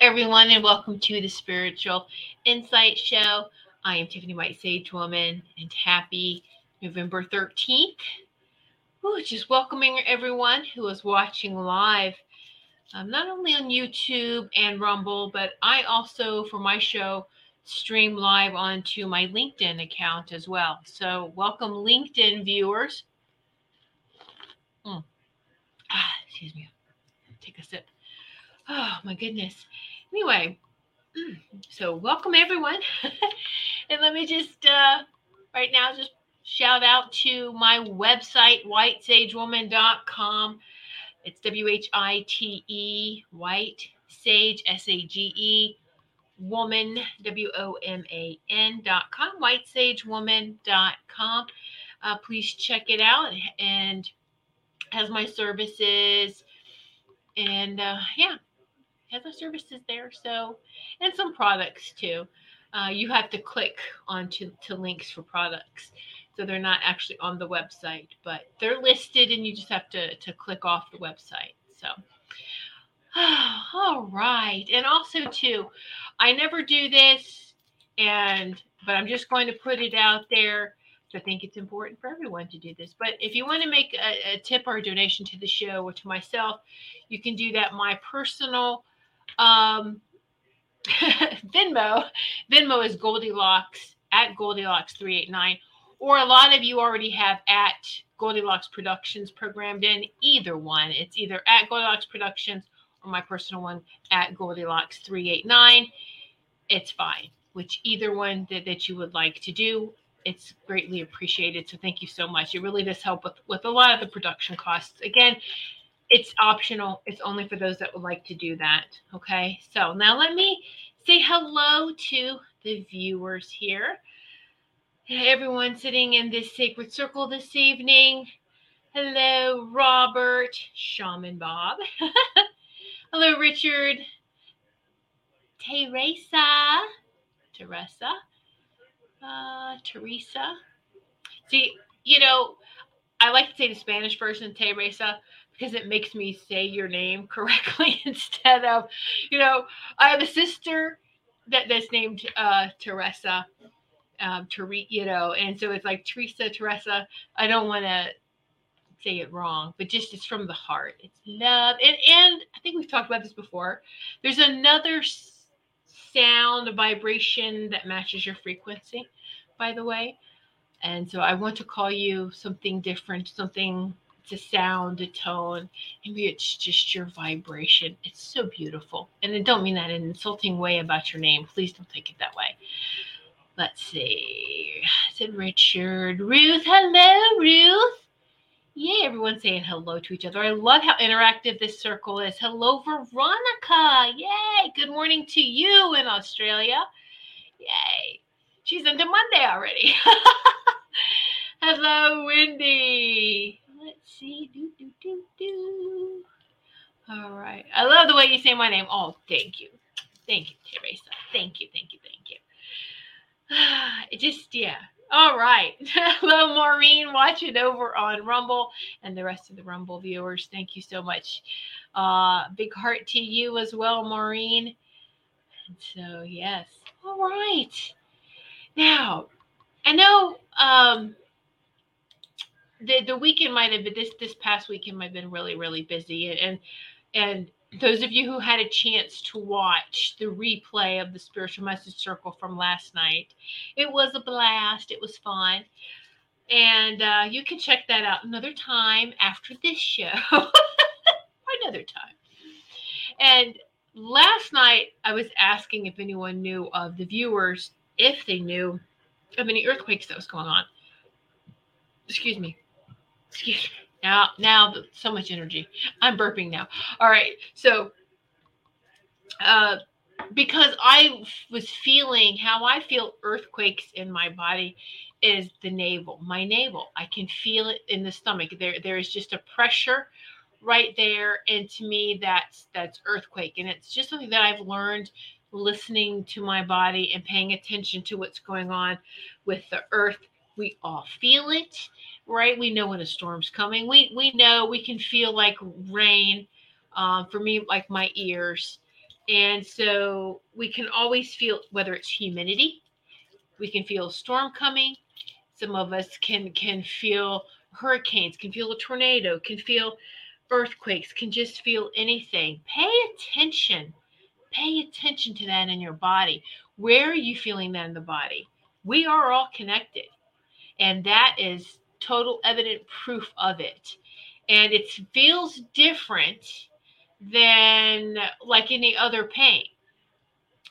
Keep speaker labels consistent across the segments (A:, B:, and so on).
A: everyone, and welcome to the Spiritual Insight Show. I am Tiffany White Sage Woman, and happy November 13th. Ooh, just welcoming everyone who is watching live, um, not only on YouTube and Rumble, but I also, for my show, stream live onto my LinkedIn account as well. So, welcome, LinkedIn viewers. Mm. Ah, excuse me. Take a sip. Oh my goodness. Anyway, mm, so welcome everyone. and let me just uh right now just shout out to my website, whitesagewoman.com. It's W H I T E, white sage, S A G E, woman, W O M A N dot com, whitesagewoman.com. Uh, please check it out and has my services and uh, yeah has services there so and some products too uh, you have to click onto to links for products so they're not actually on the website but they're listed and you just have to to click off the website so all right and also too i never do this and but i'm just going to put it out there I think it's important for everyone to do this. But if you want to make a, a, tip or a donation to the show or to myself, you can do that. My personal um, Venmo, Venmo is Goldilocks at Goldilocks three eight nine, or a lot of you already have at Goldilocks Productions programmed in. Either one, it's either at Goldilocks Productions or my personal one at Goldilocks three eight nine. It's fine. Which either one that, that you would like to do, it's greatly appreciated. So thank you so much. It really does help with with a lot of the production costs. Again, it's optional. It's only for those that would like to do that. Okay. So now let me say hello to the viewers here. Everyone sitting in this sacred circle this evening. Hello, Robert, Shaman Bob. hello, Richard. Teresa. Teresa. Uh, Teresa. See, you know, I like to say the Spanish version, Teresa, because it makes me say your name correctly instead of, you know, I have a sister that that's named uh, Teresa, um, Teresa, you know, and so it's like Teresa, Teresa. I don't want to say it wrong, but just it's from the heart. It's love, and and I think we've talked about this before. There's another sound, vibration that matches your frequency. By the way, And so I want to call you something different, something to sound, a tone. Maybe it's just your vibration. It's so beautiful. And I don't mean that in an insulting way about your name. Please don't take it that way. Let's see. Said Richard. Ruth, hello, Ruth. Yay, everyone's saying hello to each other. I love how interactive this circle is. Hello, Veronica. Yay. Good morning to you in Australia. Yay. She's into Monday already. hello, Wendy. See. Do, do, do, do. All right. I love the way you say my name. Oh, thank you. Thank you, Teresa. Thank you, thank you, thank you. It just, yeah, all right. Hello, Maureen, watching over on Rumble and the rest of the Rumble viewers. Thank you so much. Uh, big heart to you as well, Maureen. And so, yes. All right. Now, I know um, the the weekend might have been this this past weekend might have been really really busy and and those of you who had a chance to watch the replay of the spiritual message circle from last night, it was a blast. It was fun. And uh, you can check that out another time after this show. another time. And last night, I was asking if anyone knew of the viewers, if they knew of any earthquakes that was going on. Excuse me. Excuse me. Now, now so much energy. I'm burping now. All right. So, uh, because I was feeling how I feel earthquakes in my body is the navel, my navel. I can feel it in the stomach. There, there is just a pressure right there, and to me, that's that's earthquake, and it's just something that I've learned listening to my body and paying attention to what's going on with the earth. We all feel it right? We know when a storm's coming. We we know we can feel like rain. Um, for me, like my ears, and so we can always feel whether it's humidity. We can feel a storm coming. Some of us can can feel hurricanes, can feel a tornado, can feel earthquakes, can just feel anything. Pay attention. Pay attention to that in your body. Where are you feeling that in the body? We are all connected. And that is total evident proof of it. And it feels different than like any other pain.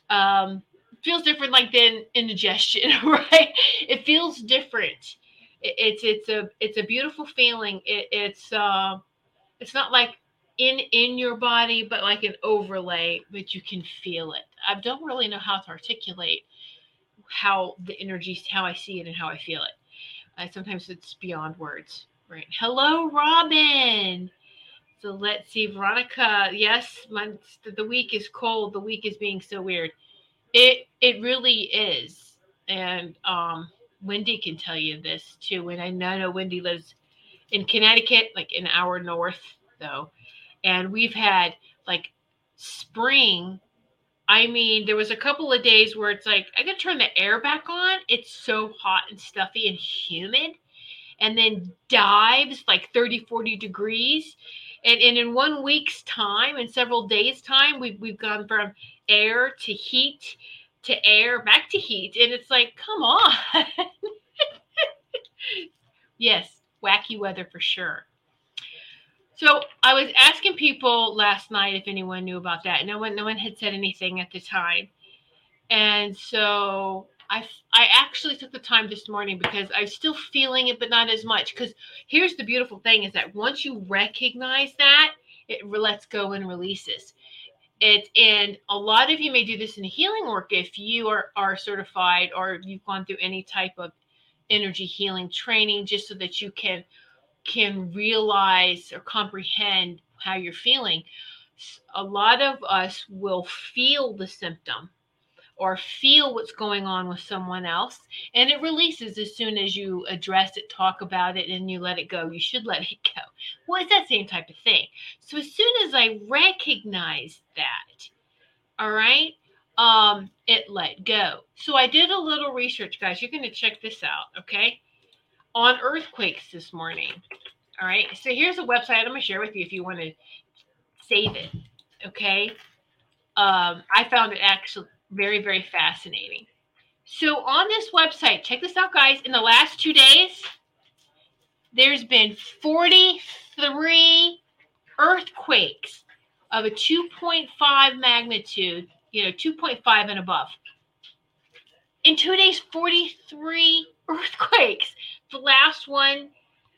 A: Um, feels different like than indigestion, right? It feels different. It, it's it's a it's a beautiful feeling. It, it's uh, it's not like in in your body, but like an overlay, but you can feel it. I don't really know how to articulate how the energy, how I see it, and how I feel it. Sometimes it's beyond words, right? Hello, Robin. So let's see, Veronica. Yes, the week is cold. The week is being so weird. It it really is, and um, Wendy can tell you this too. And I know Wendy lives in Connecticut, like an hour north though, and we've had like spring I mean, there was a couple of days where it's like, I gotta turn the air back on. It's so hot and stuffy and humid. And then dives like 30, 40 degrees. And, and in one week's time, in several days' time, we've, we've gone from air to heat to air back to heat. And it's like, come on. yes, wacky weather for sure. So I was asking people last night if anyone knew about that. No one, no one had said anything at the time, and so I, I actually took the time this morning because I'm still feeling it, but not as much. Because here's the beautiful thing: is that once you recognize that, it lets go and releases. It and a lot of you may do this in healing work if you are are certified or you've gone through any type of energy healing training, just so that you can can realize or comprehend how you're feeling, a lot of us will feel the symptom or feel what's going on with someone else and it releases as soon as you address it talk about it and you let it go. You should let it go. Well it's that same type of thing. So as soon as i recognize that all right um it let go. So i did a little research guys. You're going to check this out okay on earthquakes this morning. All right. So here's a website I'm going to share with you if you want to save it. Okay. Um, I found it actually very, very fascinating. So on this website, check this out, guys. In the last two days, there's been 43 earthquakes of a 2.5 magnitude, you know, 2.5 and above. In two days, 43 earthquakes. The last one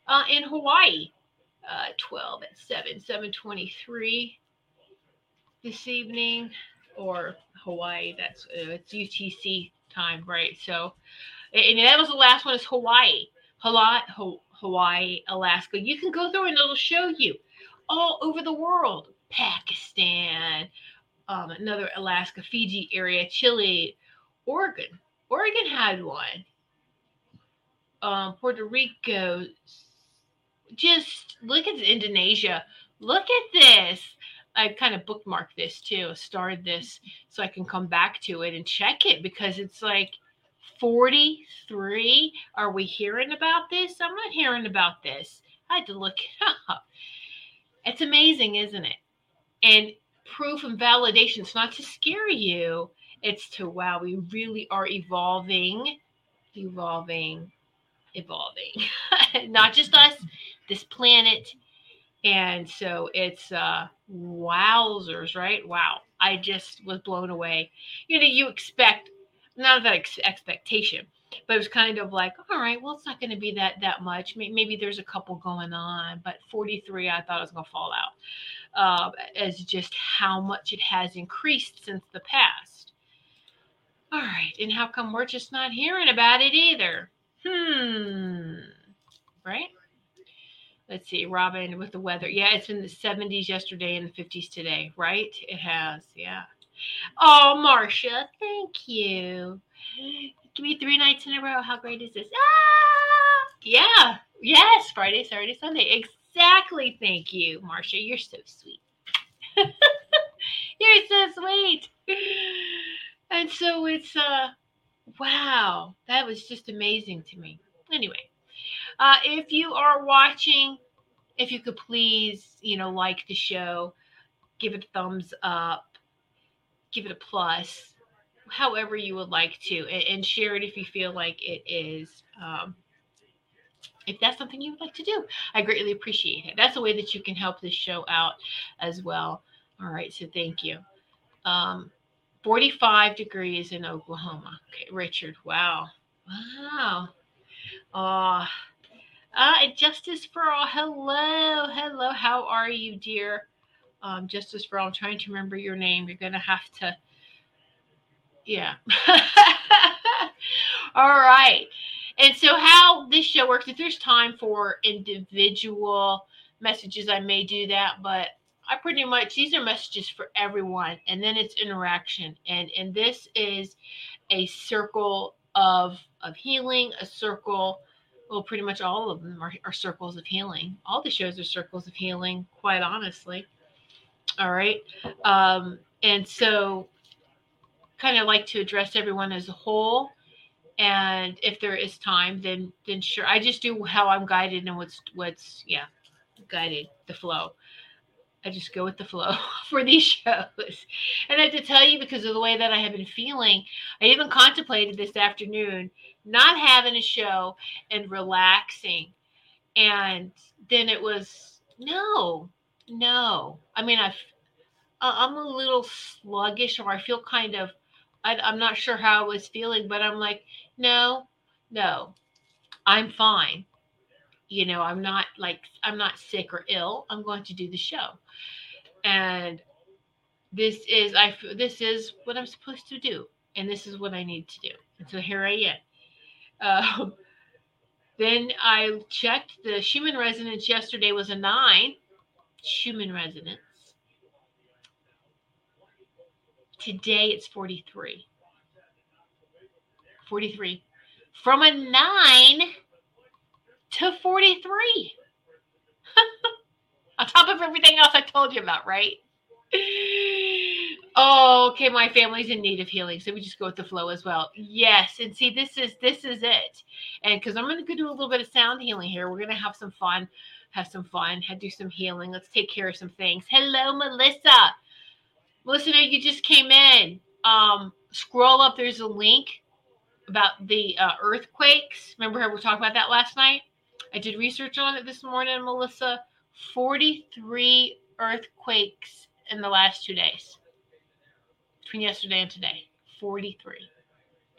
A: uh, in Hawaii, uh, 12 at 7, 723 this evening, or Hawaii, that's uh, it's UTC time, right? So, and that was the last one is Hawaii, Hawaii, Alaska. You can go through and it'll show you all over the world Pakistan, um, another Alaska, Fiji area, Chile, Oregon. Oregon had one. Um, Puerto Rico. Just look at Indonesia. Look at this. I kind of bookmarked this too, starred this so I can come back to it and check it because it's like 43. Are we hearing about this? I'm not hearing about this. I had to look it up. It's amazing, isn't it? And proof and validation, it's not to scare you, it's to, wow, we really are evolving, evolving, evolving. not just us, this planet. And so it's uh wowzers, right? Wow. I just was blown away. You know, you expect not that ex- expectation, but it was kind of like, all right, well, it's not going to be that that much. Maybe there's a couple going on, but 43, I thought I was going to fall out. Uh, as just how much it has increased since the past. All right, and how come we're just not hearing about it either? Hmm. Right? Let's see, Robin with the weather. Yeah, it's in the 70s yesterday and the 50s today, right? It has, yeah. Oh, Marcia, thank you. Give me three nights in a row. How great is this? Ah, yeah, yes, Friday, Saturday, Sunday. Exactly. Thank you, Marcia. You're so sweet. You're so sweet. And so it's uh, wow, that was just amazing to me. Anyway, uh, if you are watching, if you could please, you know, like the show, give it a thumbs up give it a plus, however you would like to, and, and share it if you feel like it is. Um, if that's something you would like to do, I greatly appreciate it. That's a way that you can help this show out as well. All right, so thank you. Um, 45 degrees in Oklahoma. Okay, Richard. Wow. Wow. Uh, uh, Justice for all. Hello. Hello. How are you, dear? um, Justice for All. I'm trying to remember your name. You're going to have to, yeah. all right. And so, how this show works, if there's time for individual messages, I may do that, but I pretty much these are messages for everyone, and then it's interaction, and and this is a circle of of healing, a circle. Well, pretty much all of them are, are circles of healing. All the shows are circles of healing, quite honestly. All right. Um, and so kind of like to address everyone as a whole. And if there is time, then then sure. I just do how I'm guided and what's what's yeah, guided the flow. I just go with the flow for these shows. And I have to tell you, because of the way that I have been feeling, I even contemplated this afternoon not having a show and relaxing. And then it was no, no. I mean, I've, I'm a little sluggish, or I feel kind of, I, I'm not sure how I was feeling, but I'm like, no, no, I'm fine. You know, I'm not like, I'm not sick or ill. I'm going to do the show. And this is, I, this is what I'm supposed to do. And this is what I need to do. And so here I am. Um, then I checked the Schumann resonance yesterday was a nine Schumann resonance. Today it's 43. 43. From a 9 to 43. On top of everything else I told you about, right? Oh, okay. My family's in need of healing, so we just go with the flow as well. Yes, and see, this is this is it. And because I'm to go do a little bit of sound healing here, we're to have some fun have some fun, have do some healing. Let's take care of some things. Hello, Melissa. Melissa, you just came in. Um, scroll up. There's a link about the uh, earthquakes. Remember how we were talking about that last night? I did research on it this morning, Melissa. 43 earthquakes in the last two days between yesterday and today. 43.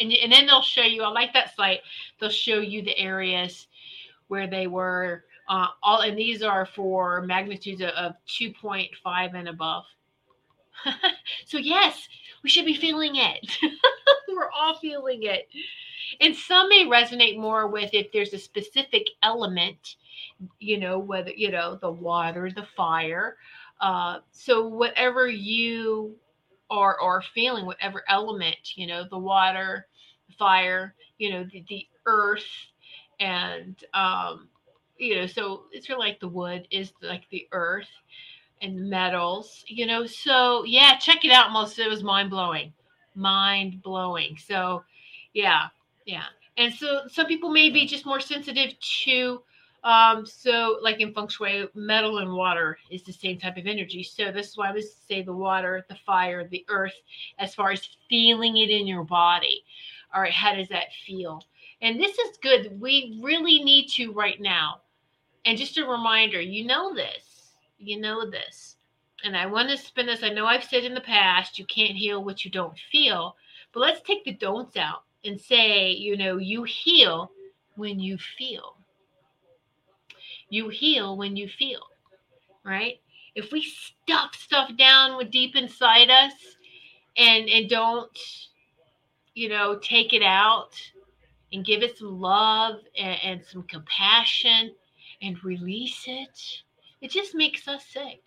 A: And, and then they'll show you, I like that site, they'll show you the areas where they were. Uh, all and these are for magnitudes of, of 2.5 and above. so yes, we should be feeling it. We're all feeling it. And some may resonate more with if there's a specific element, you know, whether, you know, the water, the fire. Uh, so whatever you are, are feeling, whatever element, you know, the water, the fire, you know, the, the earth, and, um, you know, so it's really like the wood is like the earth and metals, you know. So yeah, check it out. Most it was mind blowing, mind blowing. So yeah, yeah. And so some people may be just more sensitive to um so like in feng shui metal and water is the same type of energy so this is why i would say the water the fire the earth as far as feeling it in your body all right how does that feel and this is good we really need to right now and just a reminder you know this you know this and i want to spin this i know i've said in the past you can't heal what you don't feel but let's take the don'ts out and say, you know, you heal when you feel. You heal when you feel, right? If we stuff stuff down with deep inside us and and don't, you know, take it out and give it some love and, and some compassion and release it, it just makes us sick.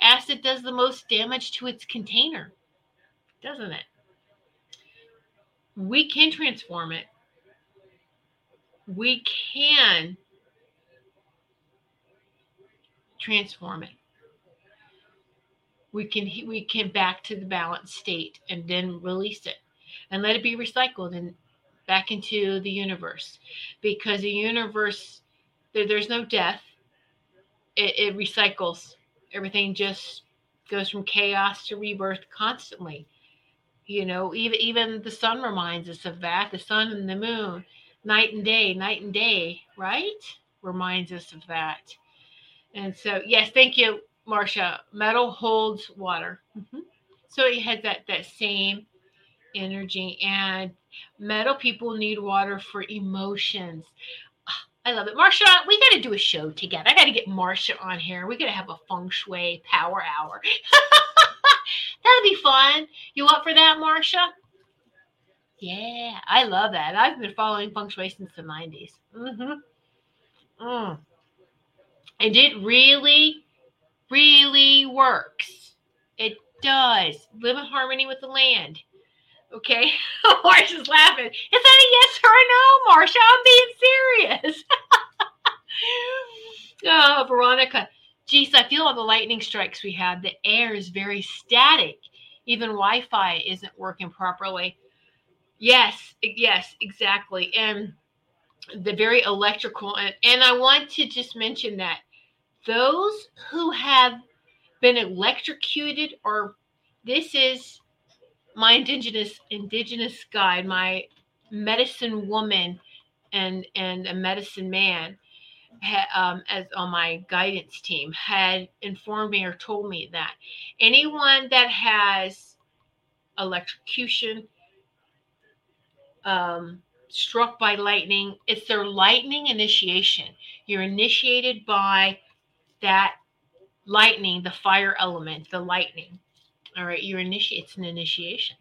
A: Acid does the most damage to its container, doesn't it? we can transform it. We can transform it. We can we can back to the balanced state and then release it and let it be recycled and back into the universe because the universe there, there's no death it, it recycles. Everything just goes from chaos to rebirth constantly. You know even even the sun reminds us of that. The sun and the moon night and day night and day right? Reminds us of that. And so yes thank you marcia. Metal holds water. Mm-hmm. so it has that that same energy. And metal people need water for emotions I love it. Marcia, we got to do a show together. I got to get Marcia on here. We got to have a feng shui power hour. That'll be fun. You up for that, Marcia? Yeah, I love that. I've been following feng shui since the 90s. Mm-hmm. Mm. And it really, really works. It does. Live in harmony with the land. Okay. Marcia's laughing. Is that a yes or a no, Marsha? I'm being serious. oh, Veronica geez, I feel all the lightning strikes we had. The air is very static. Even Wi Fi isn't working properly. Yes, yes, exactly. And the very electrical. And, and I want to just mention that those who have been electrocuted or this is my indigenous indigenous guide my medicine woman and and a medicine man um, as on my guidance team had informed me or told me that anyone that has electrocution um, struck by lightning it's their lightning initiation. You're initiated by that lightning the fire element the lightning all right you're initiate it's an initiation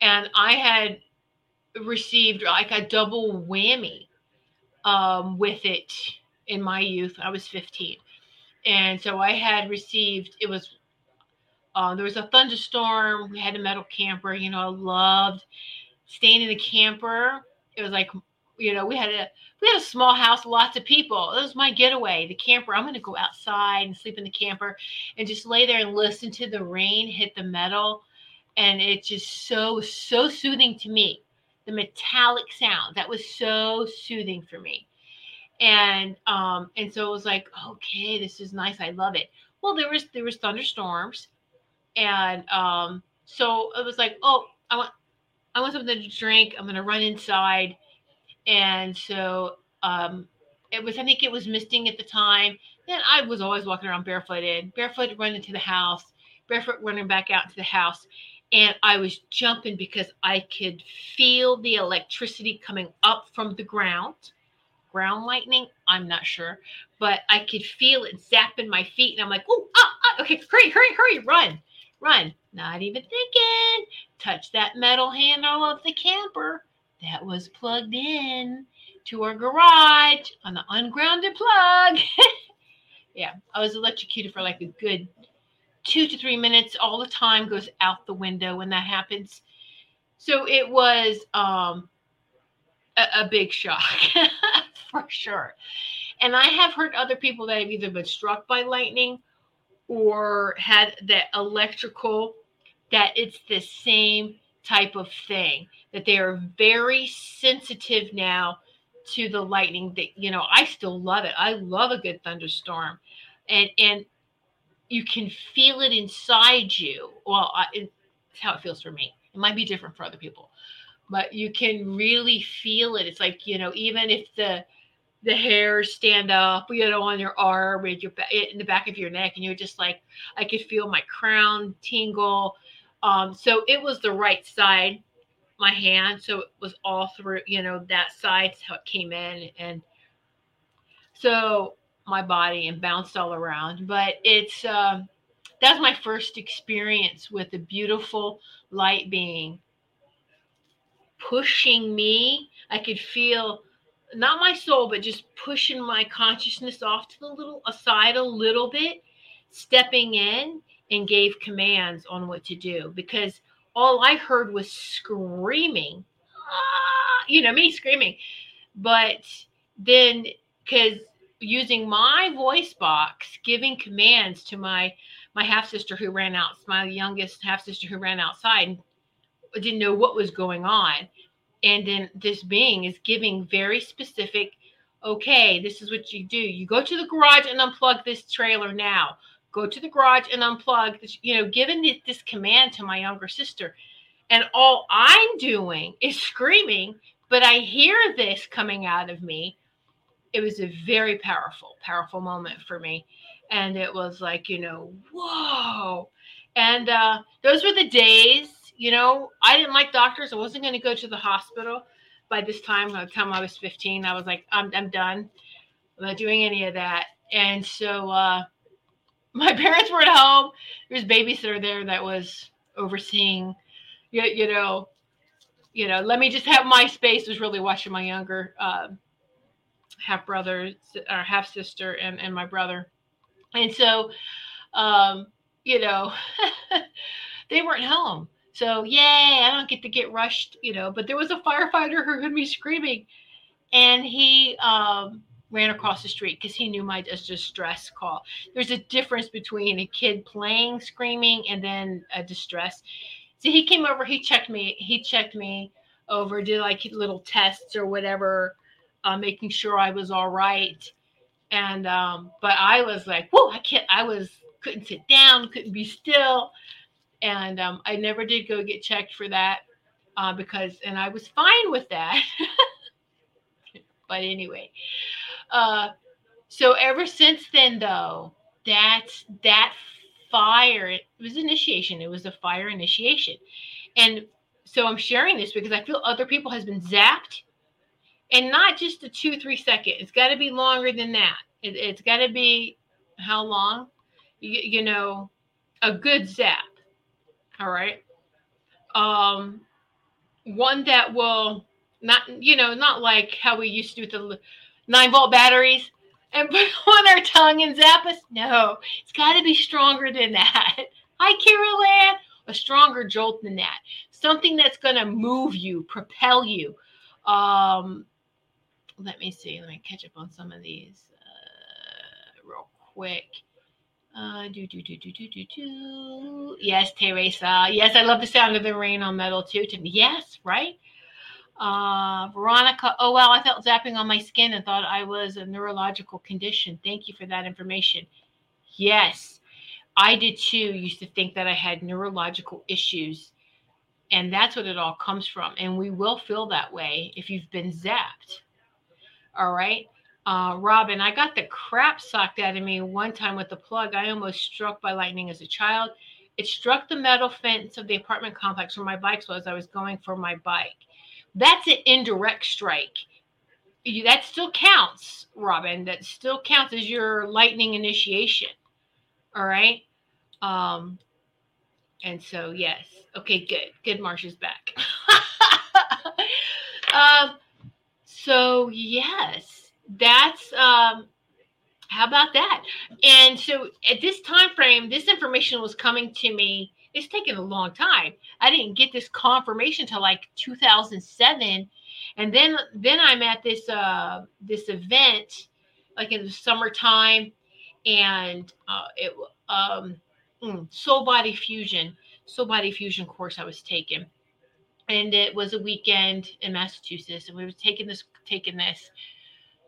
A: and i had received like a double whammy um, with it in my youth. I was 15. And so I had received, it was, uh, there was a thunderstorm. We had a metal camper. You know, I loved staying in the camper. It was like, you know, we had a, we had a small house, lots of people. It was my getaway, the camper. I'm going to go outside and sleep in the camper and just lay there and listen to the rain hit the metal. And it's just so, so soothing to me the metallic sound that was so soothing for me and um and so it was like okay this is nice i love it well there was there was thunderstorms and um so it was like oh i want I want something to drink. I'm gonna run inside, and so um, it was. I think it was misting at the time. Then I was always walking around barefooted, barefoot running to the house, barefoot running back out to the house, and I was jumping because I could feel the electricity coming up from the ground. Ground lightning, I'm not sure, but I could feel it zapping my feet, and I'm like, "Oh, ah, ah, okay, hurry, hurry, hurry, run, run!" Not even thinking. Touch that metal handle of the camper that was plugged in to our garage on the ungrounded plug. yeah, I was electrocuted for like a good two to three minutes. All the time goes out the window when that happens. So it was um, a, a big shock for sure. And I have heard other people that have either been struck by lightning or had that electrical, that it's the same type of thing, that they are very sensitive now to the lightning. That you know i still love it. I love a good thunderstorm. And and you can feel it inside you. Well I, it's how it feels for me. It might be different for other people but you can really feel it. It's like you know even if the the hairs stand up you know on your arm and your in the back of your neck and you're just like i could feel my crown tingle. Um so it was the right side my hand so it was all through you know that side how it came in and so my body and bounced all around. But it's um that's my first experience with a beautiful light being pushing me. I could feel not my soul but just pushing my consciousness off to the little aside a little bit stepping in and gave commands on what to do. Because all I heard was screaming, ah, you know, me screaming. But then, because using my voice box, giving commands to my my half sister who ran out, my youngest half sister who ran outside, didn't know what was going on, and then this being is giving very specific. Okay, this is what you do. You go to the garage and unplug this trailer now go to the garage and unplug you know, giving this, this command to my younger sister. And all I'm doing is screaming, but I hear this coming out of me. It was a very powerful, powerful moment for me. And it was like, you know, whoa. And uh, those were the days, you know, I didn't like doctors. I wasn't going to go to the hospital by this time. By the time I was 15, I was like, I'm, I'm done. I'm not doing any of that. And so, uh, my parents were at home. There was babysitter there that was overseeing, you, you know, you know, let me just have my space was really watching my younger uh, half brother or half sister and, and my brother. And so, um, you know, they weren't home. So, yay, I don't get to get rushed, you know, but there was a firefighter who heard me screaming and he, um, ran across the street because he knew my distress call. There's a difference between a kid playing, screaming, and then a distress. So he came over, he checked me, he checked me over, did like little tests or whatever, uh, making sure I was all right. And um, but I was like, whoa, I can't, I was couldn't sit down, couldn't be still. And um, I never did go get checked for that uh, because, and I was fine with that. but anyway, uh, so ever since then, though, that that fire it was initiation. It was a fire initiation, and so I'm sharing this because I feel other people has been zapped, and not just a two three second. It's got to be longer than that. It, it's got to be how long? You, you know, a good zap. All right. Um, one that will not, you know, not like how we used to do with the nine volt batteries and put on our tongue and zap us? No, it's got to be stronger than that. Hi, Carol Ann. A stronger jolt than that. Something that's going to move you, propel you. Um, let me see. Let me catch up on some of these uh, real quick. Uh, do, do, do, do, do, do, do. Yes, Teresa. Yes, I love the sound of the rain on metal too. Yes, right? Uh, Veronica, oh well, I felt zapping on my skin and thought I was a neurological condition. Thank you for that information. Yes, I did too. Used to think that I had neurological issues. and that's what it all comes from. And we will feel that way if you've been zapped. All right. Uh, Robin, I got the crap sucked out of me one time with the plug. I almost struck by lightning as a child. It struck the metal fence of the apartment complex where my bike was. I was going for my bike. That's an indirect strike. You, that still counts, Robin. That still counts as your lightning initiation. All right. Um, and so, yes. Okay, good. Good. Marsha's back. um, so, yes, that's um, how about that? And so at this time frame, this information was coming to me. It's taken a long time. I didn't get this confirmation till like 2007, and then then I'm at this uh this event like in the summertime, and uh, it um mm, soul body fusion soul body fusion course I was taking, and it was a weekend in Massachusetts, and we were taking this taking this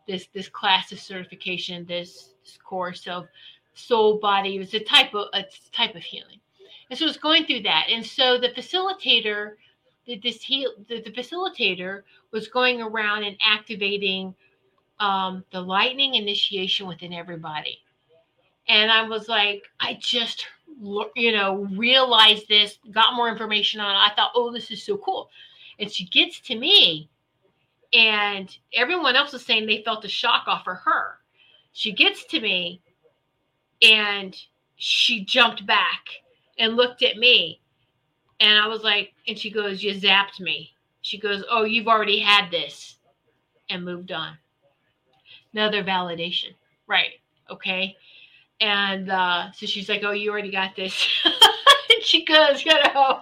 A: this this class of certification, this, this course of soul body. It was a type of a type of healing, and so it's going through that. And so the facilitator, the, this heal, the, the facilitator was going around and activating um, the lightning initiation within everybody. And I was like, I just you know realized this, got more information on it. I thought, oh, this is so cool. And she gets to me and everyone else was saying they felt a shock off of her. She gets to me and she jumped back and looked at me. And I was like, and she goes, You zapped me. She goes, Oh, you've already had this. And moved on. Another validation. Right. Okay. And uh, so she's like, Oh, you already got this. and she goes, You know,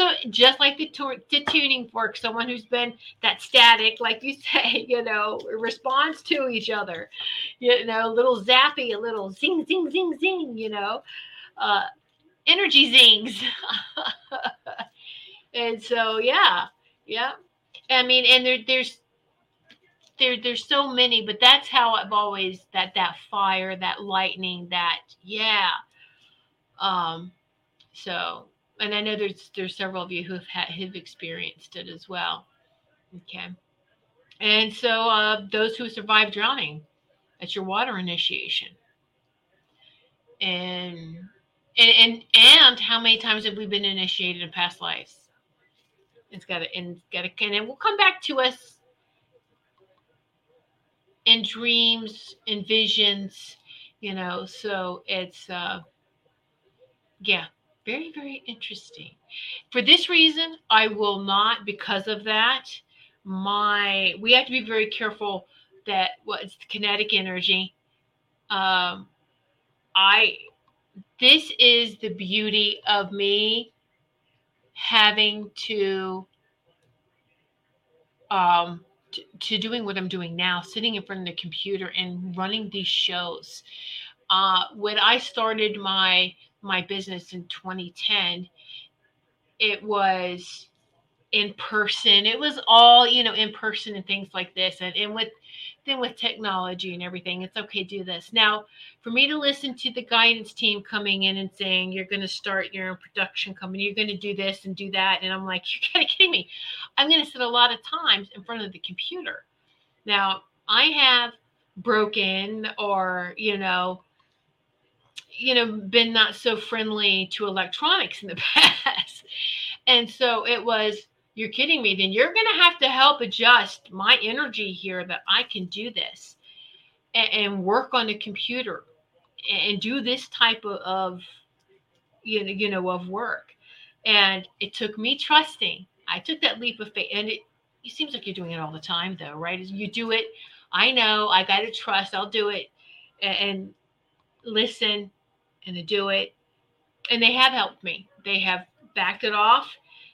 A: so just like the, the tuning fork, someone who's been that static, like you say, you know, responds to each other, you know, a little zappy, a little zing, zing, zing, zing, you know, uh, energy zings. and so, yeah, yeah. I mean, and there, there's, there, there's so many, but that's how I've always that that fire, that lightning, that yeah. Um, so and I know there's there's several of you who have had, have experienced it as well. Okay, and so uh, those who survived drowning, that's your water initiation. And and and and how many times have we been initiated in past lives? It's got to and got to and it will come back to us in dreams, in visions, you know. So it's uh, yeah very, very interesting. For this reason, I will not, because of that, my we have to be very careful that what's well, kinetic energy. Um, I this is the beauty of me having to um to, to, doing what I'm doing now, sitting in front of the computer and running these shows. Uh, when I started my my business in 2010, it was in person. It was all, you know, in person and things like this. And, and with then with technology and everything, it's okay, do this. Now, for me to listen to the guidance team coming in and saying, you're going to start your own production company, you're going to do this and do that. And I'm like, you're kind of kidding me. I'm going to sit a lot of times in front of the computer. Now, I have broken or, you know, you know been not so friendly to electronics in the past and so it was you're kidding me. Then you're going to have to help adjust my energy here that i can do this and, and work on the computer and do this type of, of you know you know of work. And it took me trusting. I took that leap of faith. And it, it seems like you're doing it all the time though right? You do it. I know. I got to trust. I'll do it. And, and listen and to do it. And they have helped me. They have backed it off.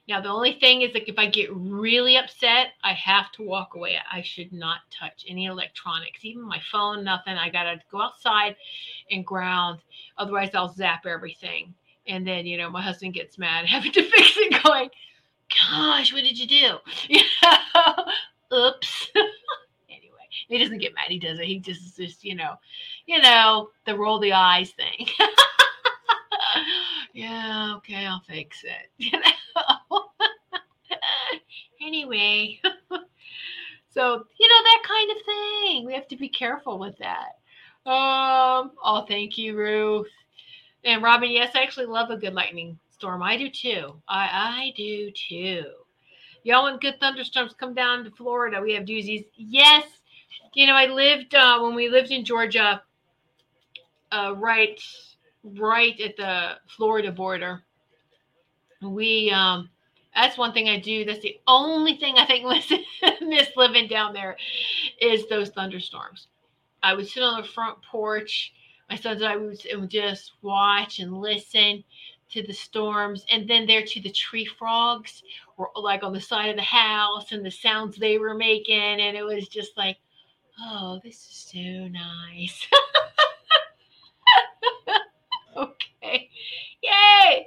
A: Now the only thing is like if I get really upset, I have to walk away. I should not touch any electronics, even my phone, nothing. I gotta go outside and ground. Otherwise I'll zap everything. And then, you know, my husband gets mad having to fix it, going, Gosh, what did you do? You know, oops. anyway, he doesn't get mad. He does it. He just just, you know, you know, the roll the eyes thing. Yeah, okay, I'll fix it. Anyway, so you know that kind of thing. We have to be careful with that. Um, oh, thank you, Ruth. And Robin, yes, I actually love a good lightning storm. I do too. I I do too. Y'all want good thunderstorms come down to Florida. We have doozies. Yes. You know, I lived uh, when we lived in Georgia, uh, right, right at the Florida border. We um, that's one thing I do. That's the only thing I think miss, miss living down there is those thunderstorms. I would sit on the front porch. My sons and I would just watch and listen to the storms, and then there to the tree frogs were like on the side of the house and the sounds they were making, and it was just like, oh, this is so nice. yay!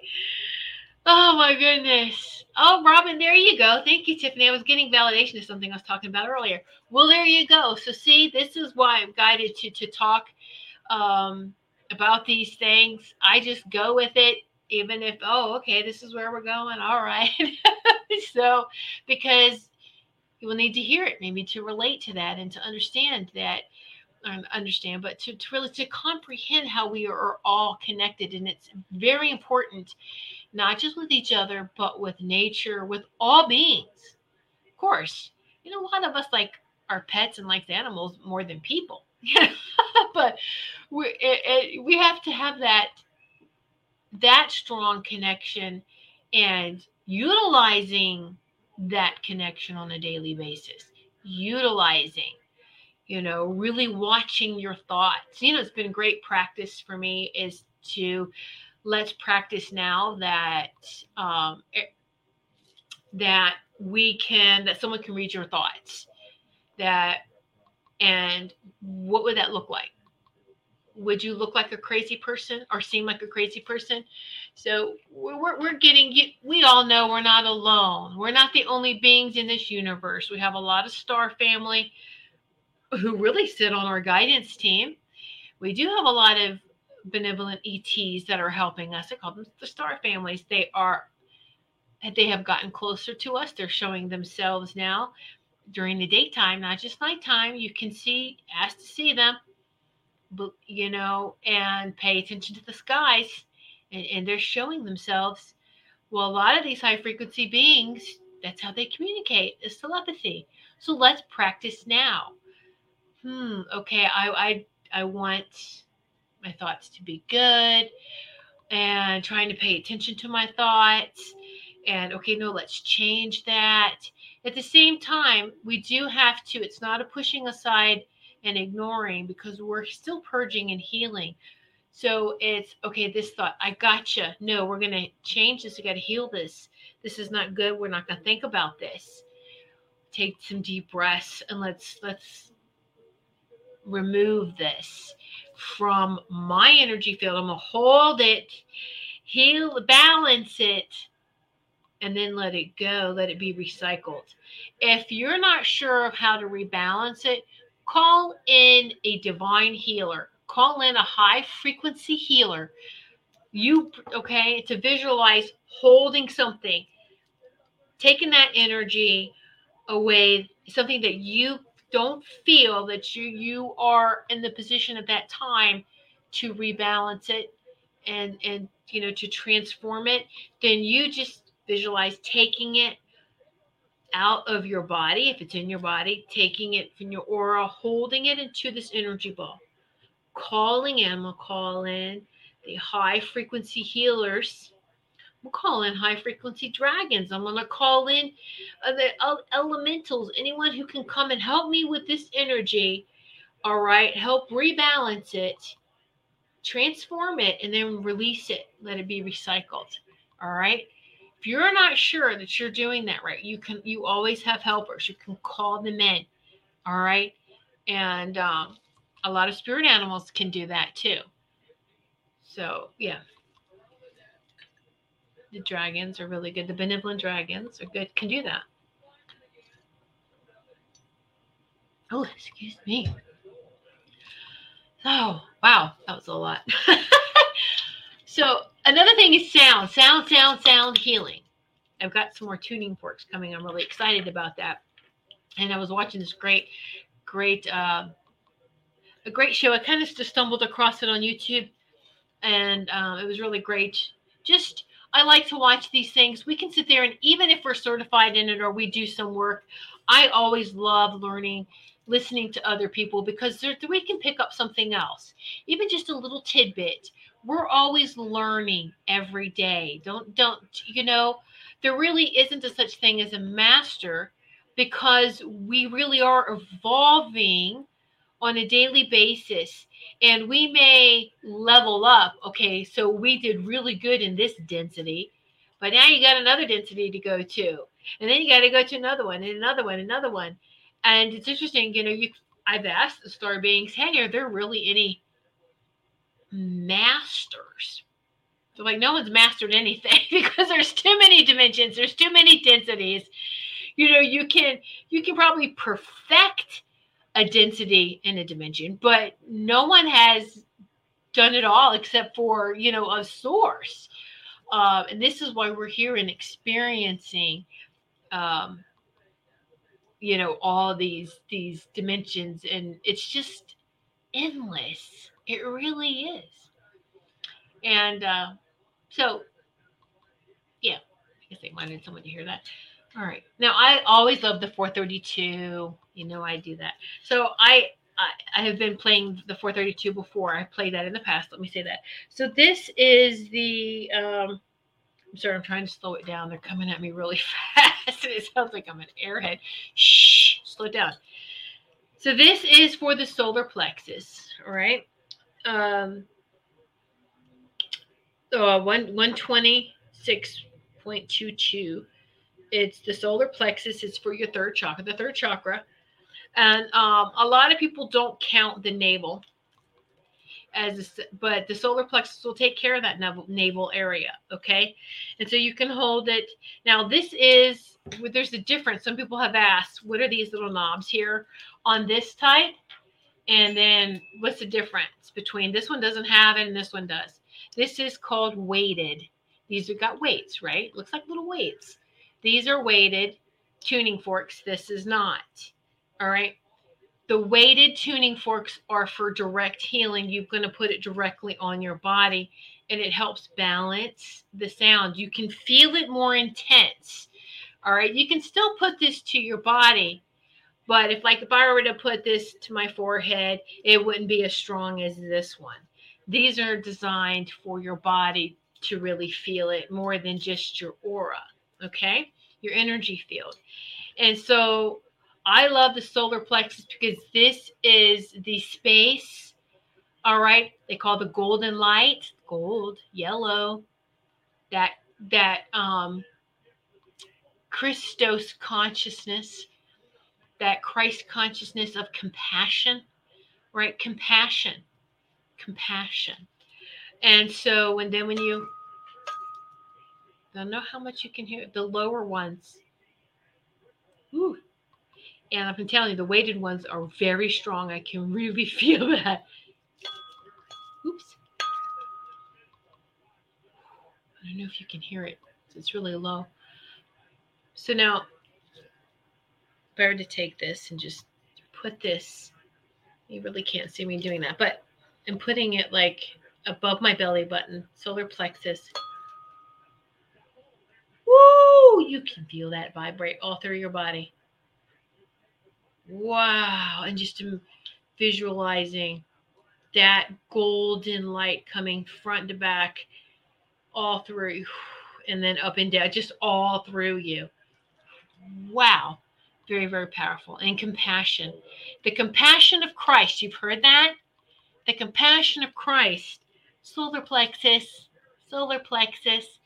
A: Oh my goodness. Oh, Robin, there you go. Thank you, Tiffany. I was getting validation of something I was talking about earlier. Well, there you go. So, see, this is why I'm guided to to talk um, about these things. I just go with it, even if oh, okay, this is where we're going. All right. so, because you will need to hear it, maybe to relate to that and to understand that understand, but to, to really to comprehend how we are all connected. And it's very important, not just with each other, but with nature, with all beings. Of course, you know, a lot of us like our pets and like the animals more than people. but we it, it, we have to have that that strong connection and utilizing that connection on a daily basis utilizing you know, really watching your thoughts. You know, it's been great practice for me is to let's practice now that um, that we can that someone can read your thoughts. That and what would that look like? Would you look like a crazy person or seem like a crazy person? So we're, we're getting, we all know we're not alone. We're not the only beings in this universe. We have a lot of star family who really sit on our guidance team. We do have a lot of benevolent ETs that are helping us. I call them the star families. They are they have gotten closer to us. They're showing themselves now during the daytime, not just nighttime. You can see, ask to see them, but you know, and pay attention to the skies, and, and they're showing themselves. Well, a lot of these high frequency beings, that's how they communicate is telepathy. So let's practice now hmm, okay, I, I, I want my thoughts to be good and trying to pay attention to my thoughts. And okay, no, let's change that. At the same time, we do have to, it's not a pushing aside and ignoring because we're still purging and healing. So it's okay, this thought, I gotcha. No, we're going to change this. We got to heal this. This is not good. We're not going to think about this. Take some deep breaths and let's, let's, remove this from my energy field. I'm going to hold it, heal, balance it, and then let it go. Let it be recycled. If you're not sure of how to rebalance it, call in a divine healer. Call in a high frequency healer. You, okay, to visualize holding something, taking that energy away, something that you don't feel that you you are in the position at that time to rebalance it and and you know to transform it then you just visualize taking it out of your body if it's in your body taking it from your aura holding it into this energy ball calling in we'll call in the high frequency healers We'll call in high frequency dragons. I'm going to call in uh, the elementals, anyone who can come and help me with this energy. All right, help rebalance it, transform it, and then release it. Let it be recycled. All right. If you're not sure that you're doing that right, you can. You always have helpers. You can call them in. All right, and um, a lot of spirit animals can do that too. So yeah the dragons are really good. The benevolent dragons are good, can do that. Oh, excuse me. Oh, wow, that was a lot. so another thing is sound, sound, sound sound healing. I've got some more tuning forks coming. I'm really excited about that. And I was watching this great, great, uh, a great show. I kind of just stumbled across it on YouTube, and um, it was really great. Just I like to watch these things. We can sit there and even if we're certified in it or we do some work, I always love learning, listening to other people because we can pick up something else, even just a little tidbit. We're always learning every day. Don't don't you know? There really isn't a such thing as a master because we really are evolving on a daily basis and we may level up okay so we did really good in this density but now you got another density to go to and then you got to go to another one and another one another one and it's interesting you know you i've asked the star beings hey are there really any masters? So like no one's mastered anything because there's too many dimensions there's too many densities. You know you can you can probably perfect a density in a dimension, but no one has done it all except for you know a source. Uh, and this is why we're here and experiencing, um, you know, all these these dimensions, and it's just endless. It really is. And uh, so, yeah, I guess they wanted someone to hear that. All right. Now I always love the 432. You know I do that. So I I, I have been playing the 432 before. I played that in the past. Let me say that. So this is the um I'm sorry, I'm trying to slow it down. They're coming at me really fast. it sounds like I'm an airhead. Shh, slow it down. So this is for the solar plexus, all right? Um uh, one, 126.22 it's the solar plexus. It's for your third chakra, the third chakra. And um, a lot of people don't count the navel as, a, but the solar plexus will take care of that navel, navel area. Okay, and so you can hold it. Now this is there's a difference. Some people have asked, what are these little knobs here on this type? And then what's the difference between this one doesn't have it and this one does? This is called weighted. These have got weights, right? Looks like little weights. These are weighted tuning forks. This is not. All right. The weighted tuning forks are for direct healing. You're going to put it directly on your body and it helps balance the sound. You can feel it more intense. All right. You can still put this to your body, but if, like, if I were to put this to my forehead, it wouldn't be as strong as this one. These are designed for your body to really feel it more than just your aura okay? Your energy field. And so I love the solar plexus because this is the space, all right? They call the golden light, gold, yellow, that that um Christos consciousness, that Christ consciousness of compassion, right? Compassion. Compassion. And so, and then when you don't know how much you can hear the lower ones. Ooh. And I've been telling you, the weighted ones are very strong. I can really feel that. Oops. I don't know if you can hear it. It's really low. So now, better to take this and just put this. You really can't see me doing that, but I'm putting it like above my belly button, solar plexus. Woo! You can feel that vibrate all through your body. Wow. And just visualizing that golden light coming front to back all through and then up and down, just all through you. Wow. Very, very powerful. And compassion. The compassion of Christ. You've heard that? The compassion of Christ. Solar plexus, solar plexus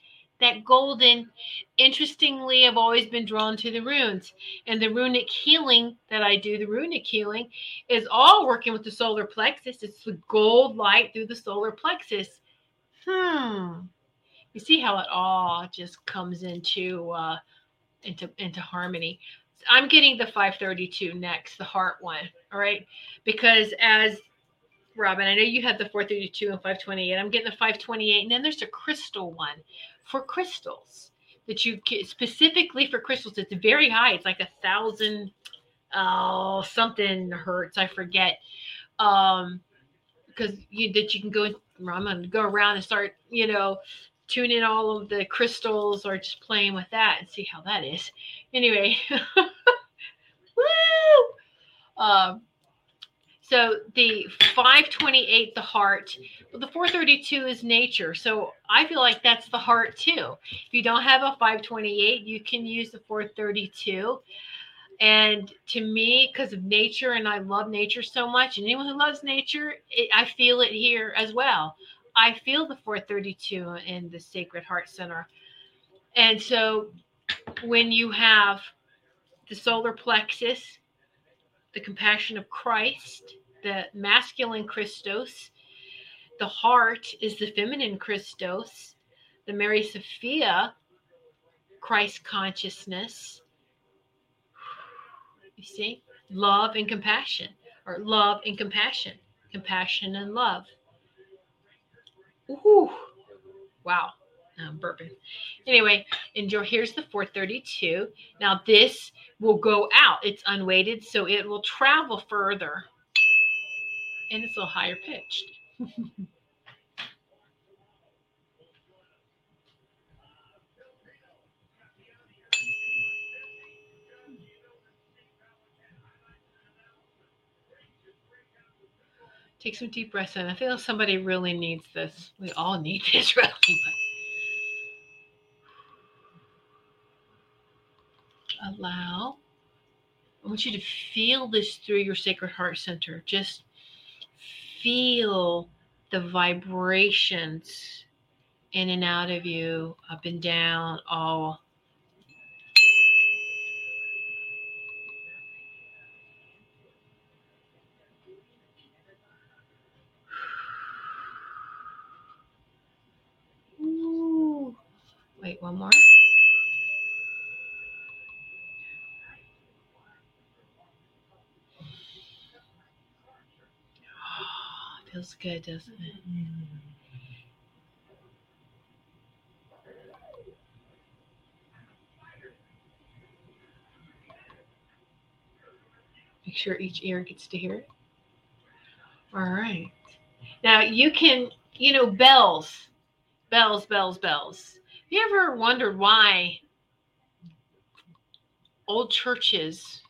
A: that golden. Interestingly, I've always been drawn to the runes and the runic healing that I do. The runic healing is all working with the solar plexus. It's the gold light through the solar plexus. Hmm. You see how it all just comes into uh, into into harmony. I'm getting the 532 next, the heart one. All right, because as Robin, I know you had the 432 and 528. I'm getting the 528, and then there's a crystal one for crystals that you specifically for crystals. It's very high. It's like a thousand, oh, something hertz. I forget. Um, because you that you can go. I'm gonna go around and start, you know, tune in all of the crystals or just playing with that and see how that is. Anyway, woo! Um, so the 528, the heart, but the 432 is nature. So I feel like that's the heart too. If you don't have a 528, you can use the 432. And to me, because of nature, and I love nature so much, and anyone who loves nature, it, I feel it here as well. I feel the 432 in the Sacred Heart Center. And so when you have the solar plexus, the compassion of Christ, the masculine Christos. The heart is the feminine Christos. The Mary Sophia, Christ consciousness. You see, love and compassion, or love and compassion, compassion and love. Ooh, wow. Um, I'm burping. Anyway, enjoy. Here's the 432. Now this will go out. It's unweighted, so it will travel further. And it's a little higher pitched. Take some deep breaths in. I feel somebody really needs this. We all need this, really. Allow. I want you to feel this through your sacred heart center. Just feel the vibrations in and out of you, up and down, all. Ooh. Wait, one more. Feels good, doesn't it? Make sure each ear gets to hear it. All right. Now you can, you know, bells, bells, bells, bells. You ever wondered why old churches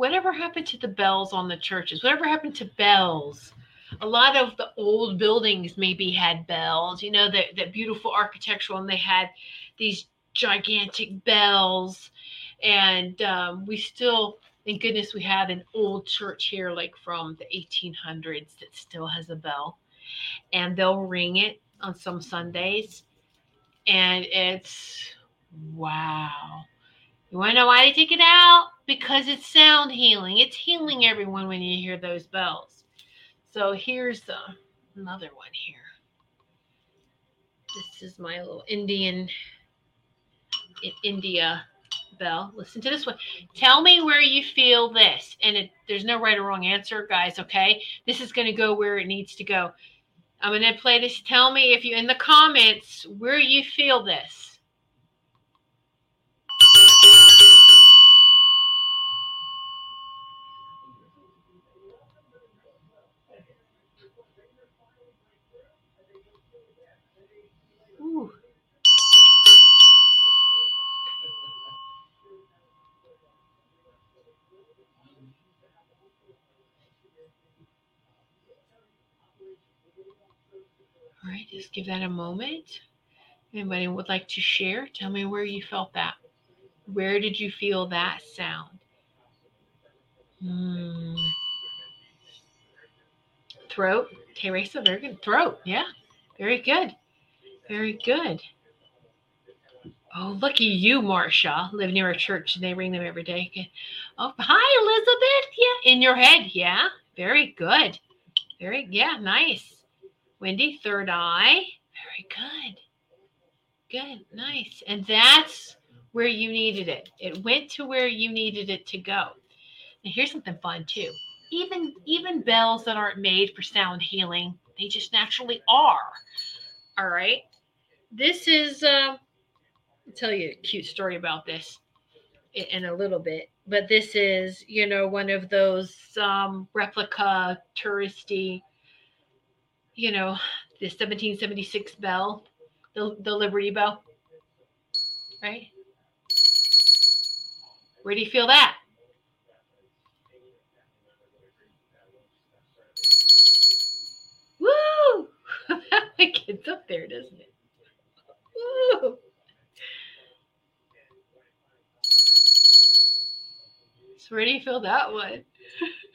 A: whatever happened to the bells on the churches? Whatever happened to bells? A lot of the old buildings maybe had bells, you know, that, that beautiful architectural, and they had these gigantic bells. And um, we still, thank goodness, we have an old church here, like from the 1800s, that still has a bell. And they'll ring it on some Sundays. And it's wow. You want to know why they take it out? Because it's sound healing. It's healing everyone when you hear those bells. So here's the, another one here. This is my little Indian in India bell. Listen to this one. Tell me where you feel this. And it, there's no right or wrong answer, guys, okay? This is going to go where it needs to go. I'm going to play this. Tell me if you in the comments where you feel this. All right, just give that a moment. Anybody would like to share? Tell me where you felt that. Where did you feel that sound? Hmm. Throat. Teresa, very good. Throat. Yeah. Very good. Very good. Oh, lucky you, Marcia. Live near a church and they ring them every day. Oh, hi, Elizabeth. Yeah. In your head. Yeah. Very good. Very, yeah, nice. Wendy, third eye. Very good. Good, nice. And that's where you needed it. It went to where you needed it to go. Now, here's something fun too. even even bells that aren't made for sound healing, they just naturally are. All right. This is uh, I'll tell you a cute story about this in a little bit. But this is, you know, one of those um, replica touristy, you know, the 1776 bell, the, the Liberty Bell, right? Where do you feel that? Woo! it gets up there, doesn't it? Woo! So where do you feel that one?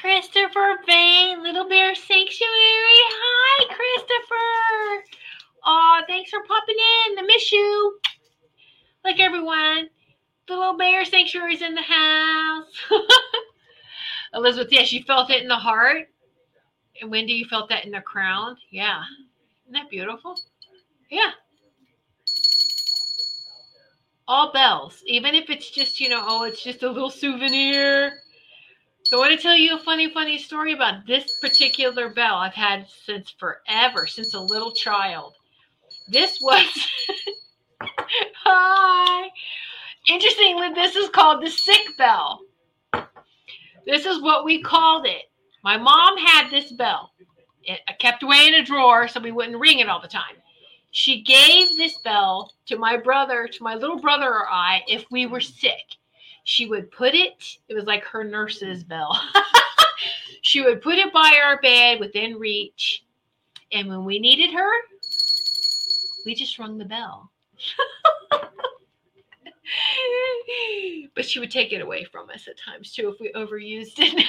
A: Christopher Bain, Little Bear Sanctuary. Hi, Christopher. Oh, thanks for popping in. I miss you. Like everyone. The Little Bear Sanctuary's in the house. Elizabeth, yes, you felt it in the heart. And Wendy, you felt that in the crown. Yeah. Isn't that beautiful? Yeah. All bells, even if it's just, you know, oh, it's just a little souvenir. So I want to tell you a funny, funny story about this particular bell I've had since forever, since a little child. This was, hi. Interestingly, this is called the sick bell. This is what we called it. My mom had this bell. It, kept away in a drawer so we wouldn't ring it all the time. She gave this bell to my brother, to my little brother or I, if we were sick. She would put it, it was like her nurse's bell. she would put it by our bed within reach. And when we needed her, we just rung the bell. but she would take it away from us at times too if we overused it.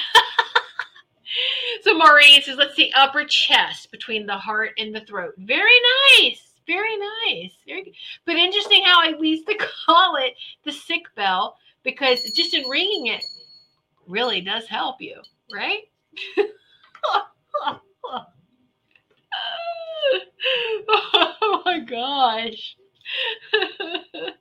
A: so Maureen says, let's see, upper chest between the heart and the throat. Very nice. Very nice. Very. But interesting how I used to call it the sick bell because just in ringing it really does help you, right? oh my gosh.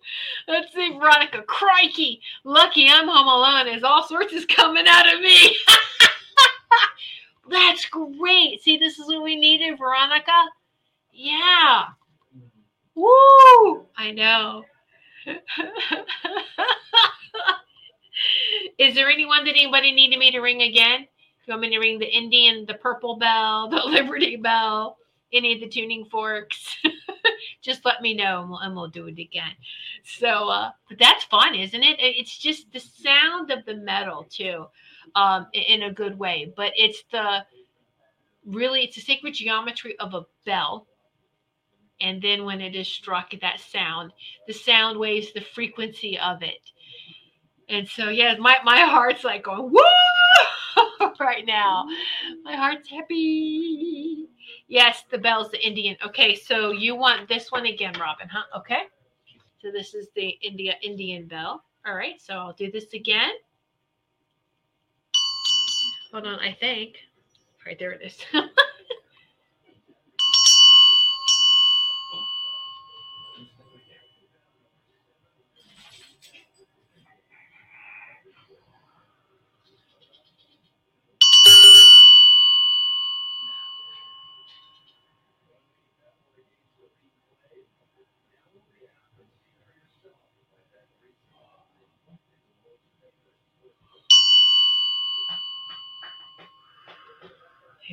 A: Let's see, Veronica. Crikey. Lucky I'm home alone as all sorts is coming out of me. That's great. See, this is what we needed, Veronica. Yeah. Mm-hmm. Woo! I know. is there anyone that anybody needed me to ring again? You want me to ring the Indian, the purple bell, the Liberty bell, any of the tuning forks? just let me know and we'll, and we'll do it again. So, uh, but that's fun, isn't it? It's just the sound of the metal too, um, in a good way. But it's the really it's the sacred geometry of a bell. And then when it is struck, that sound, the sound waves, the frequency of it. And so, yeah, my, my heart's like going, woo right now. My heart's happy. Yes, the bell's the Indian. Okay, so you want this one again, Robin, huh? Okay. So this is the India Indian bell. All right, so I'll do this again. Hold on, I think. All right, there it is.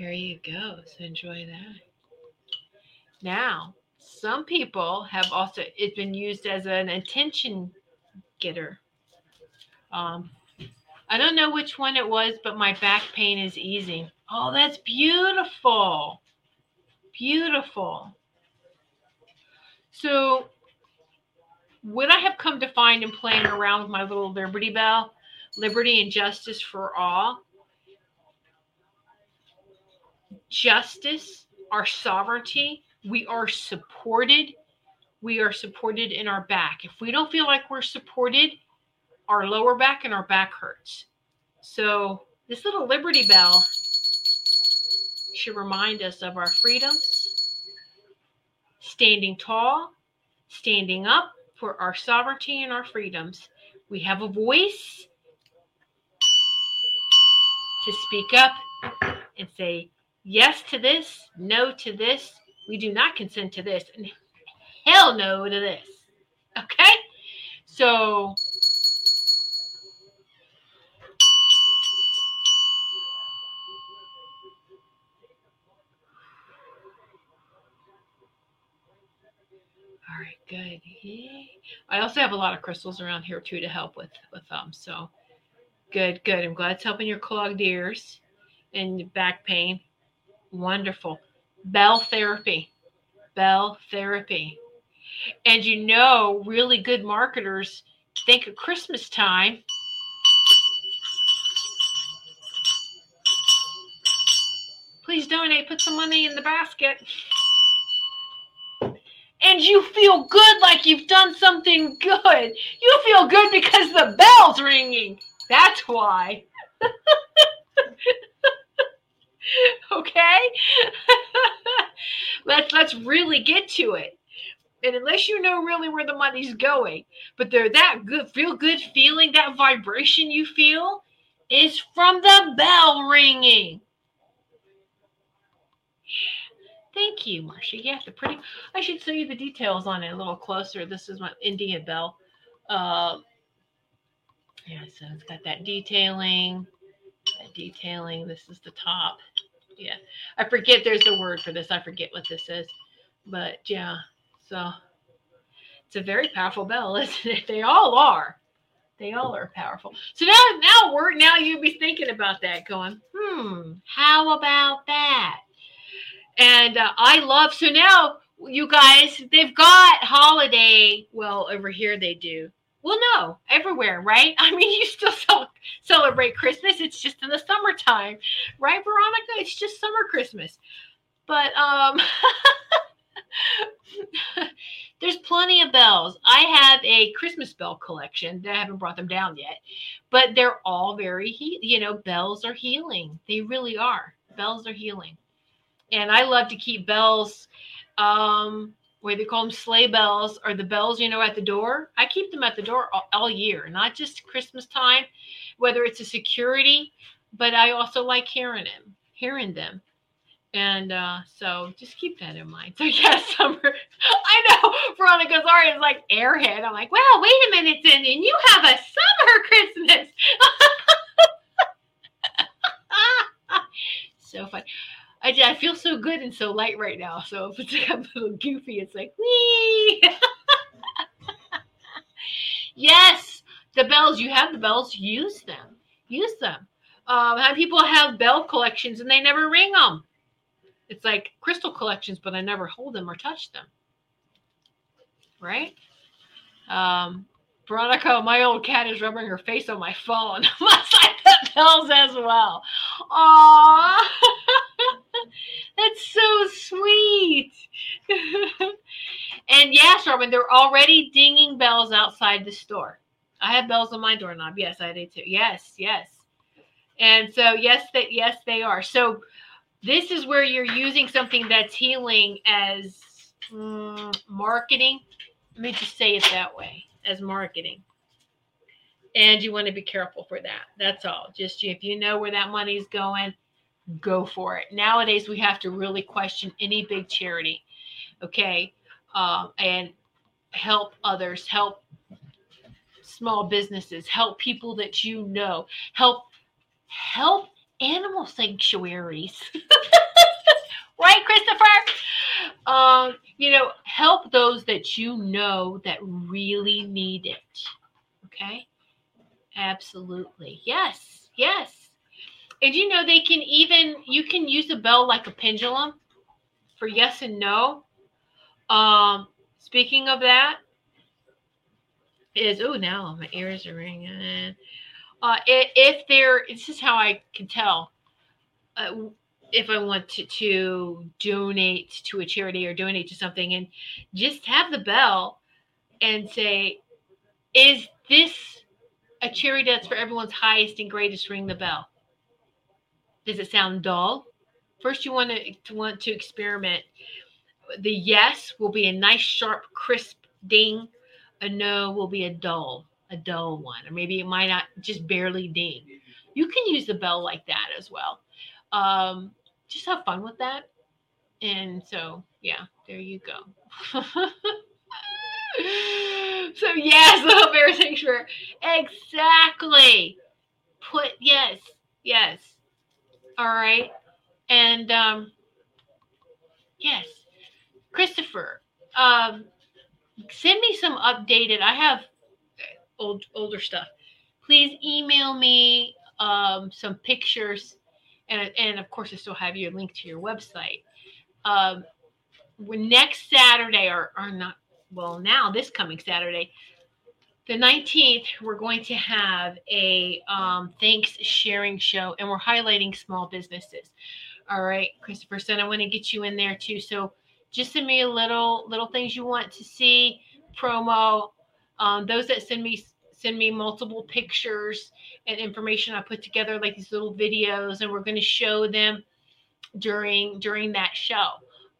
A: There you go. So enjoy that. Now, some people have also it's been used as an attention getter. Um, I don't know which one it was, but my back pain is easing. Oh, that's beautiful. Beautiful. So, what I have come to find in playing around with my little Liberty Bell, Liberty and Justice for All, justice, our sovereignty, we are supported. We are supported in our back. If we don't feel like we're supported, our lower back and our back hurts. So, this little Liberty Bell should remind us of our freedoms, standing tall, standing up for our sovereignty and our freedoms. We have a voice to speak up and say yes to this, no to this. We do not consent to this, and hell no to this. Okay? So All right, good. I also have a lot of crystals around here too to help with with them. So good, good. I'm glad it's helping your clogged ears and back pain. Wonderful. Bell therapy. Bell therapy. And you know, really good marketers think of Christmas time. Please donate, put some money in the basket and you feel good like you've done something good. You feel good because the bell's ringing. That's why. okay? let's let's really get to it. And unless you know really where the money's going, but they're that good, feel good feeling, that vibration you feel is from the bell ringing. Thank you, Marcia. Yeah, the pretty. I should show you the details on it a little closer. This is my Indian bell. Uh, yeah, so it's got that detailing. That detailing. This is the top. Yeah, I forget. There's a word for this. I forget what this is, but yeah. So it's a very powerful bell, isn't it? They all are. They all are powerful. So now, now we're now you'd be thinking about that, going, hmm, how about that? And uh, I love, so now you guys, they've got holiday. Well, over here they do. Well, no, everywhere, right? I mean, you still cel- celebrate Christmas. It's just in the summertime, right, Veronica? It's just summer Christmas. But um, there's plenty of bells. I have a Christmas bell collection. That I haven't brought them down yet, but they're all very, he- you know, bells are healing. They really are. Bells are healing and I love to keep bells. Um, where they call them sleigh bells or the bells, you know, at the door. I keep them at the door all, all year, not just Christmas time, whether it's a security, but I also like hearing them, hearing them. And uh, so just keep that in mind. So yes, summer. I know Veronica Zari is like airhead. I'm like, well, wait a minute, and you have a summer Christmas. so fun. I, I feel so good and so light right now. So if it's like a little goofy, it's like, wee. yes, the bells. You have the bells. Use them. Use them. Um, have people have bell collections and they never ring them. It's like crystal collections, but I never hold them or touch them. Right? Um, Veronica, my old cat is rubbing her face on my phone. Must I put bells as well? Aww. That's so sweet. and yes, Robin, they're already dinging bells outside the store. I have bells on my doorknob. Yes, I do too. Yes, yes. And so yes, that yes, they are. So this is where you're using something that's healing as mm, marketing. Let me just say it that way, as marketing. And you want to be careful for that. That's all. Just if you know where that money's going, go for it. Nowadays, we have to really question any big charity, okay, um, and help others, help small businesses, help people that you know, help help animal sanctuaries. right, Christopher? Um, you know, help those that you know that really need it. Okay? Absolutely. Yes. Yes. And you know, they can even, you can use a bell like a pendulum for yes and no. Um, speaking of that, is oh now my ears are ringing. Uh, if there, this is how I can tell uh, if I want to, to donate to a charity or donate to something, and just have the bell and say, "Is this a charity that's for everyone's highest and greatest?" Ring the bell. Does it sound dull? First, you want to, want to experiment. The yes will be a nice, sharp, crisp ding. A no will be a dull, a dull one, or maybe it might not just barely ding. you can use the bell like that as well. Um, just have fun with that. And so, yeah, there you go. so yes, the whole bear sanctuary. Exactly. Put yes, yes. All right. And um yes. Christopher, um send me some updated. I have old older stuff. Please email me um some pictures and and of course I still have your link to your website. Um next Saturday or or not well, now this coming Saturday, the 19th, we're going to have a um, thanks sharing show and we're highlighting small businesses. All right, Christopher said I want to get you in there too. So just send me a little little things you want to see, promo. Um, those that send me send me multiple pictures and information I put together, like these little videos, and we're going to show them during during that show.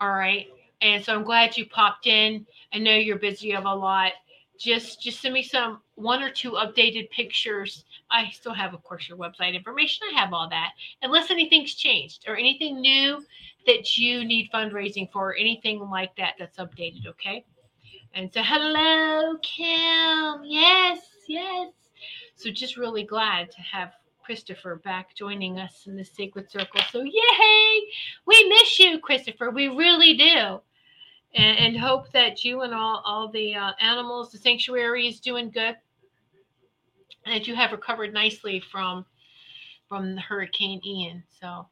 A: All right. And so I'm glad you popped in. I know you're busy, have a lot. Just just send me some one or two updated pictures. I still have, of course, your website information. I have all that. Unless anything's changed or anything new that you need fundraising for, or anything like that that's updated, okay? And so hello, Kim. Yes, yes. So just really glad to have Christopher back joining us in the Sacred Circle. So yay! We miss you, Christopher. We really do and, and hope that you and all all the uh, animals, the sanctuary is doing good, and that you have recovered nicely from from the Hurricane Ian. So.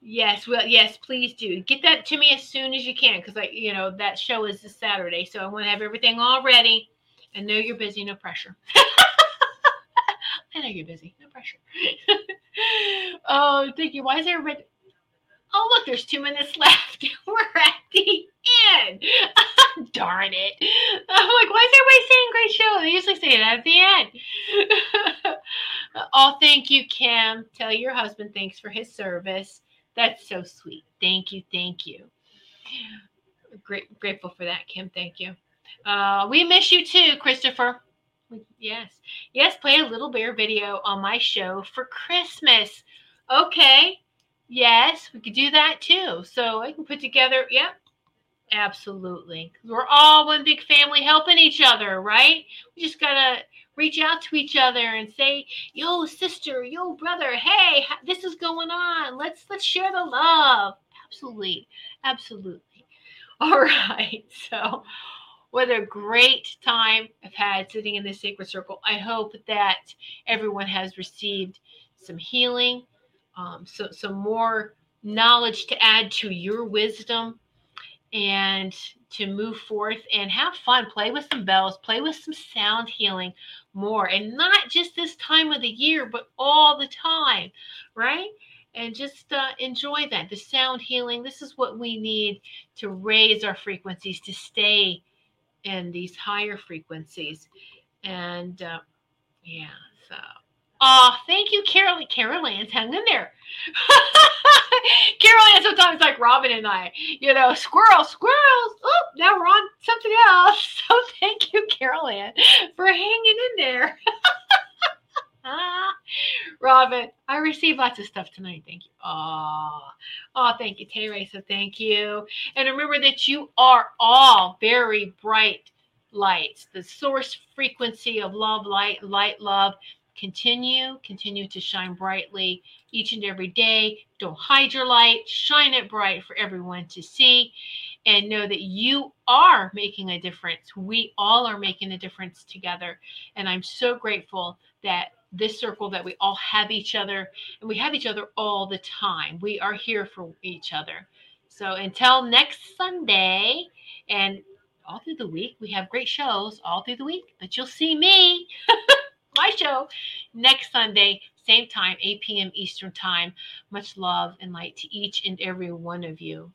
A: Yes, well, yes, please do get that to me as soon as you can, because I, you know, that show is this Saturday, so I want to have everything all ready. And know you're busy, no pressure. I know you're busy, no pressure. oh, thank you. Why is there a red? Oh, look, there's two minutes left. We're at the end. Darn it. I'm like, why is everybody saying great show? They usually say it at the end. oh, thank you, Kim. Tell your husband thanks for his service. That's so sweet. Thank you. Thank you. Great, grateful for that, Kim. Thank you. Uh, we miss you too, Christopher. Yes. Yes, play a little bear video on my show for Christmas. Okay. Yes, we could do that too. So I can put together, yep, absolutely. We're all one big family helping each other, right? We just got to reach out to each other and say, "Yo, sister, yo, brother, hey, this is going on. Let's let's share the love." Absolutely. Absolutely. All right. So, what a great time I've had sitting in this sacred circle. I hope that everyone has received some healing um, so some more knowledge to add to your wisdom and to move forth and have fun. Play with some bells play with some sound healing more and not just this time of the year but all the time right? And just uh, enjoy that the sound healing. This is what we need to raise our frequencies to stay in these higher frequencies and uh, yeah so Oh, thank you, Carol. Carol Ann's hung in there. Carol Ann sometimes like Robin and I, you know, squirrels, squirrels. Oh, now we're on something else. So thank you, Carol Ann, for hanging in there. Robin, I received lots of stuff tonight. Thank you. Oh, oh, thank you, Tay So thank you. And remember that you are all very bright lights, the source frequency of love, light, light, love continue, continue to shine brightly each and every day. Don't hide your light, shine it bright for everyone to see, and know that you are making a difference. We all are making a difference together. And I'm so grateful that this circle that we all have each other and we have each other all the time. We are here for each other. So until next Sunday and all through the week, we have great shows all through the week, but you'll see me. my show next Sunday, same time, 8 p.m. Eastern Time. Much love and light to each and every one of you.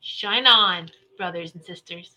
A: Shine on, brothers and sisters.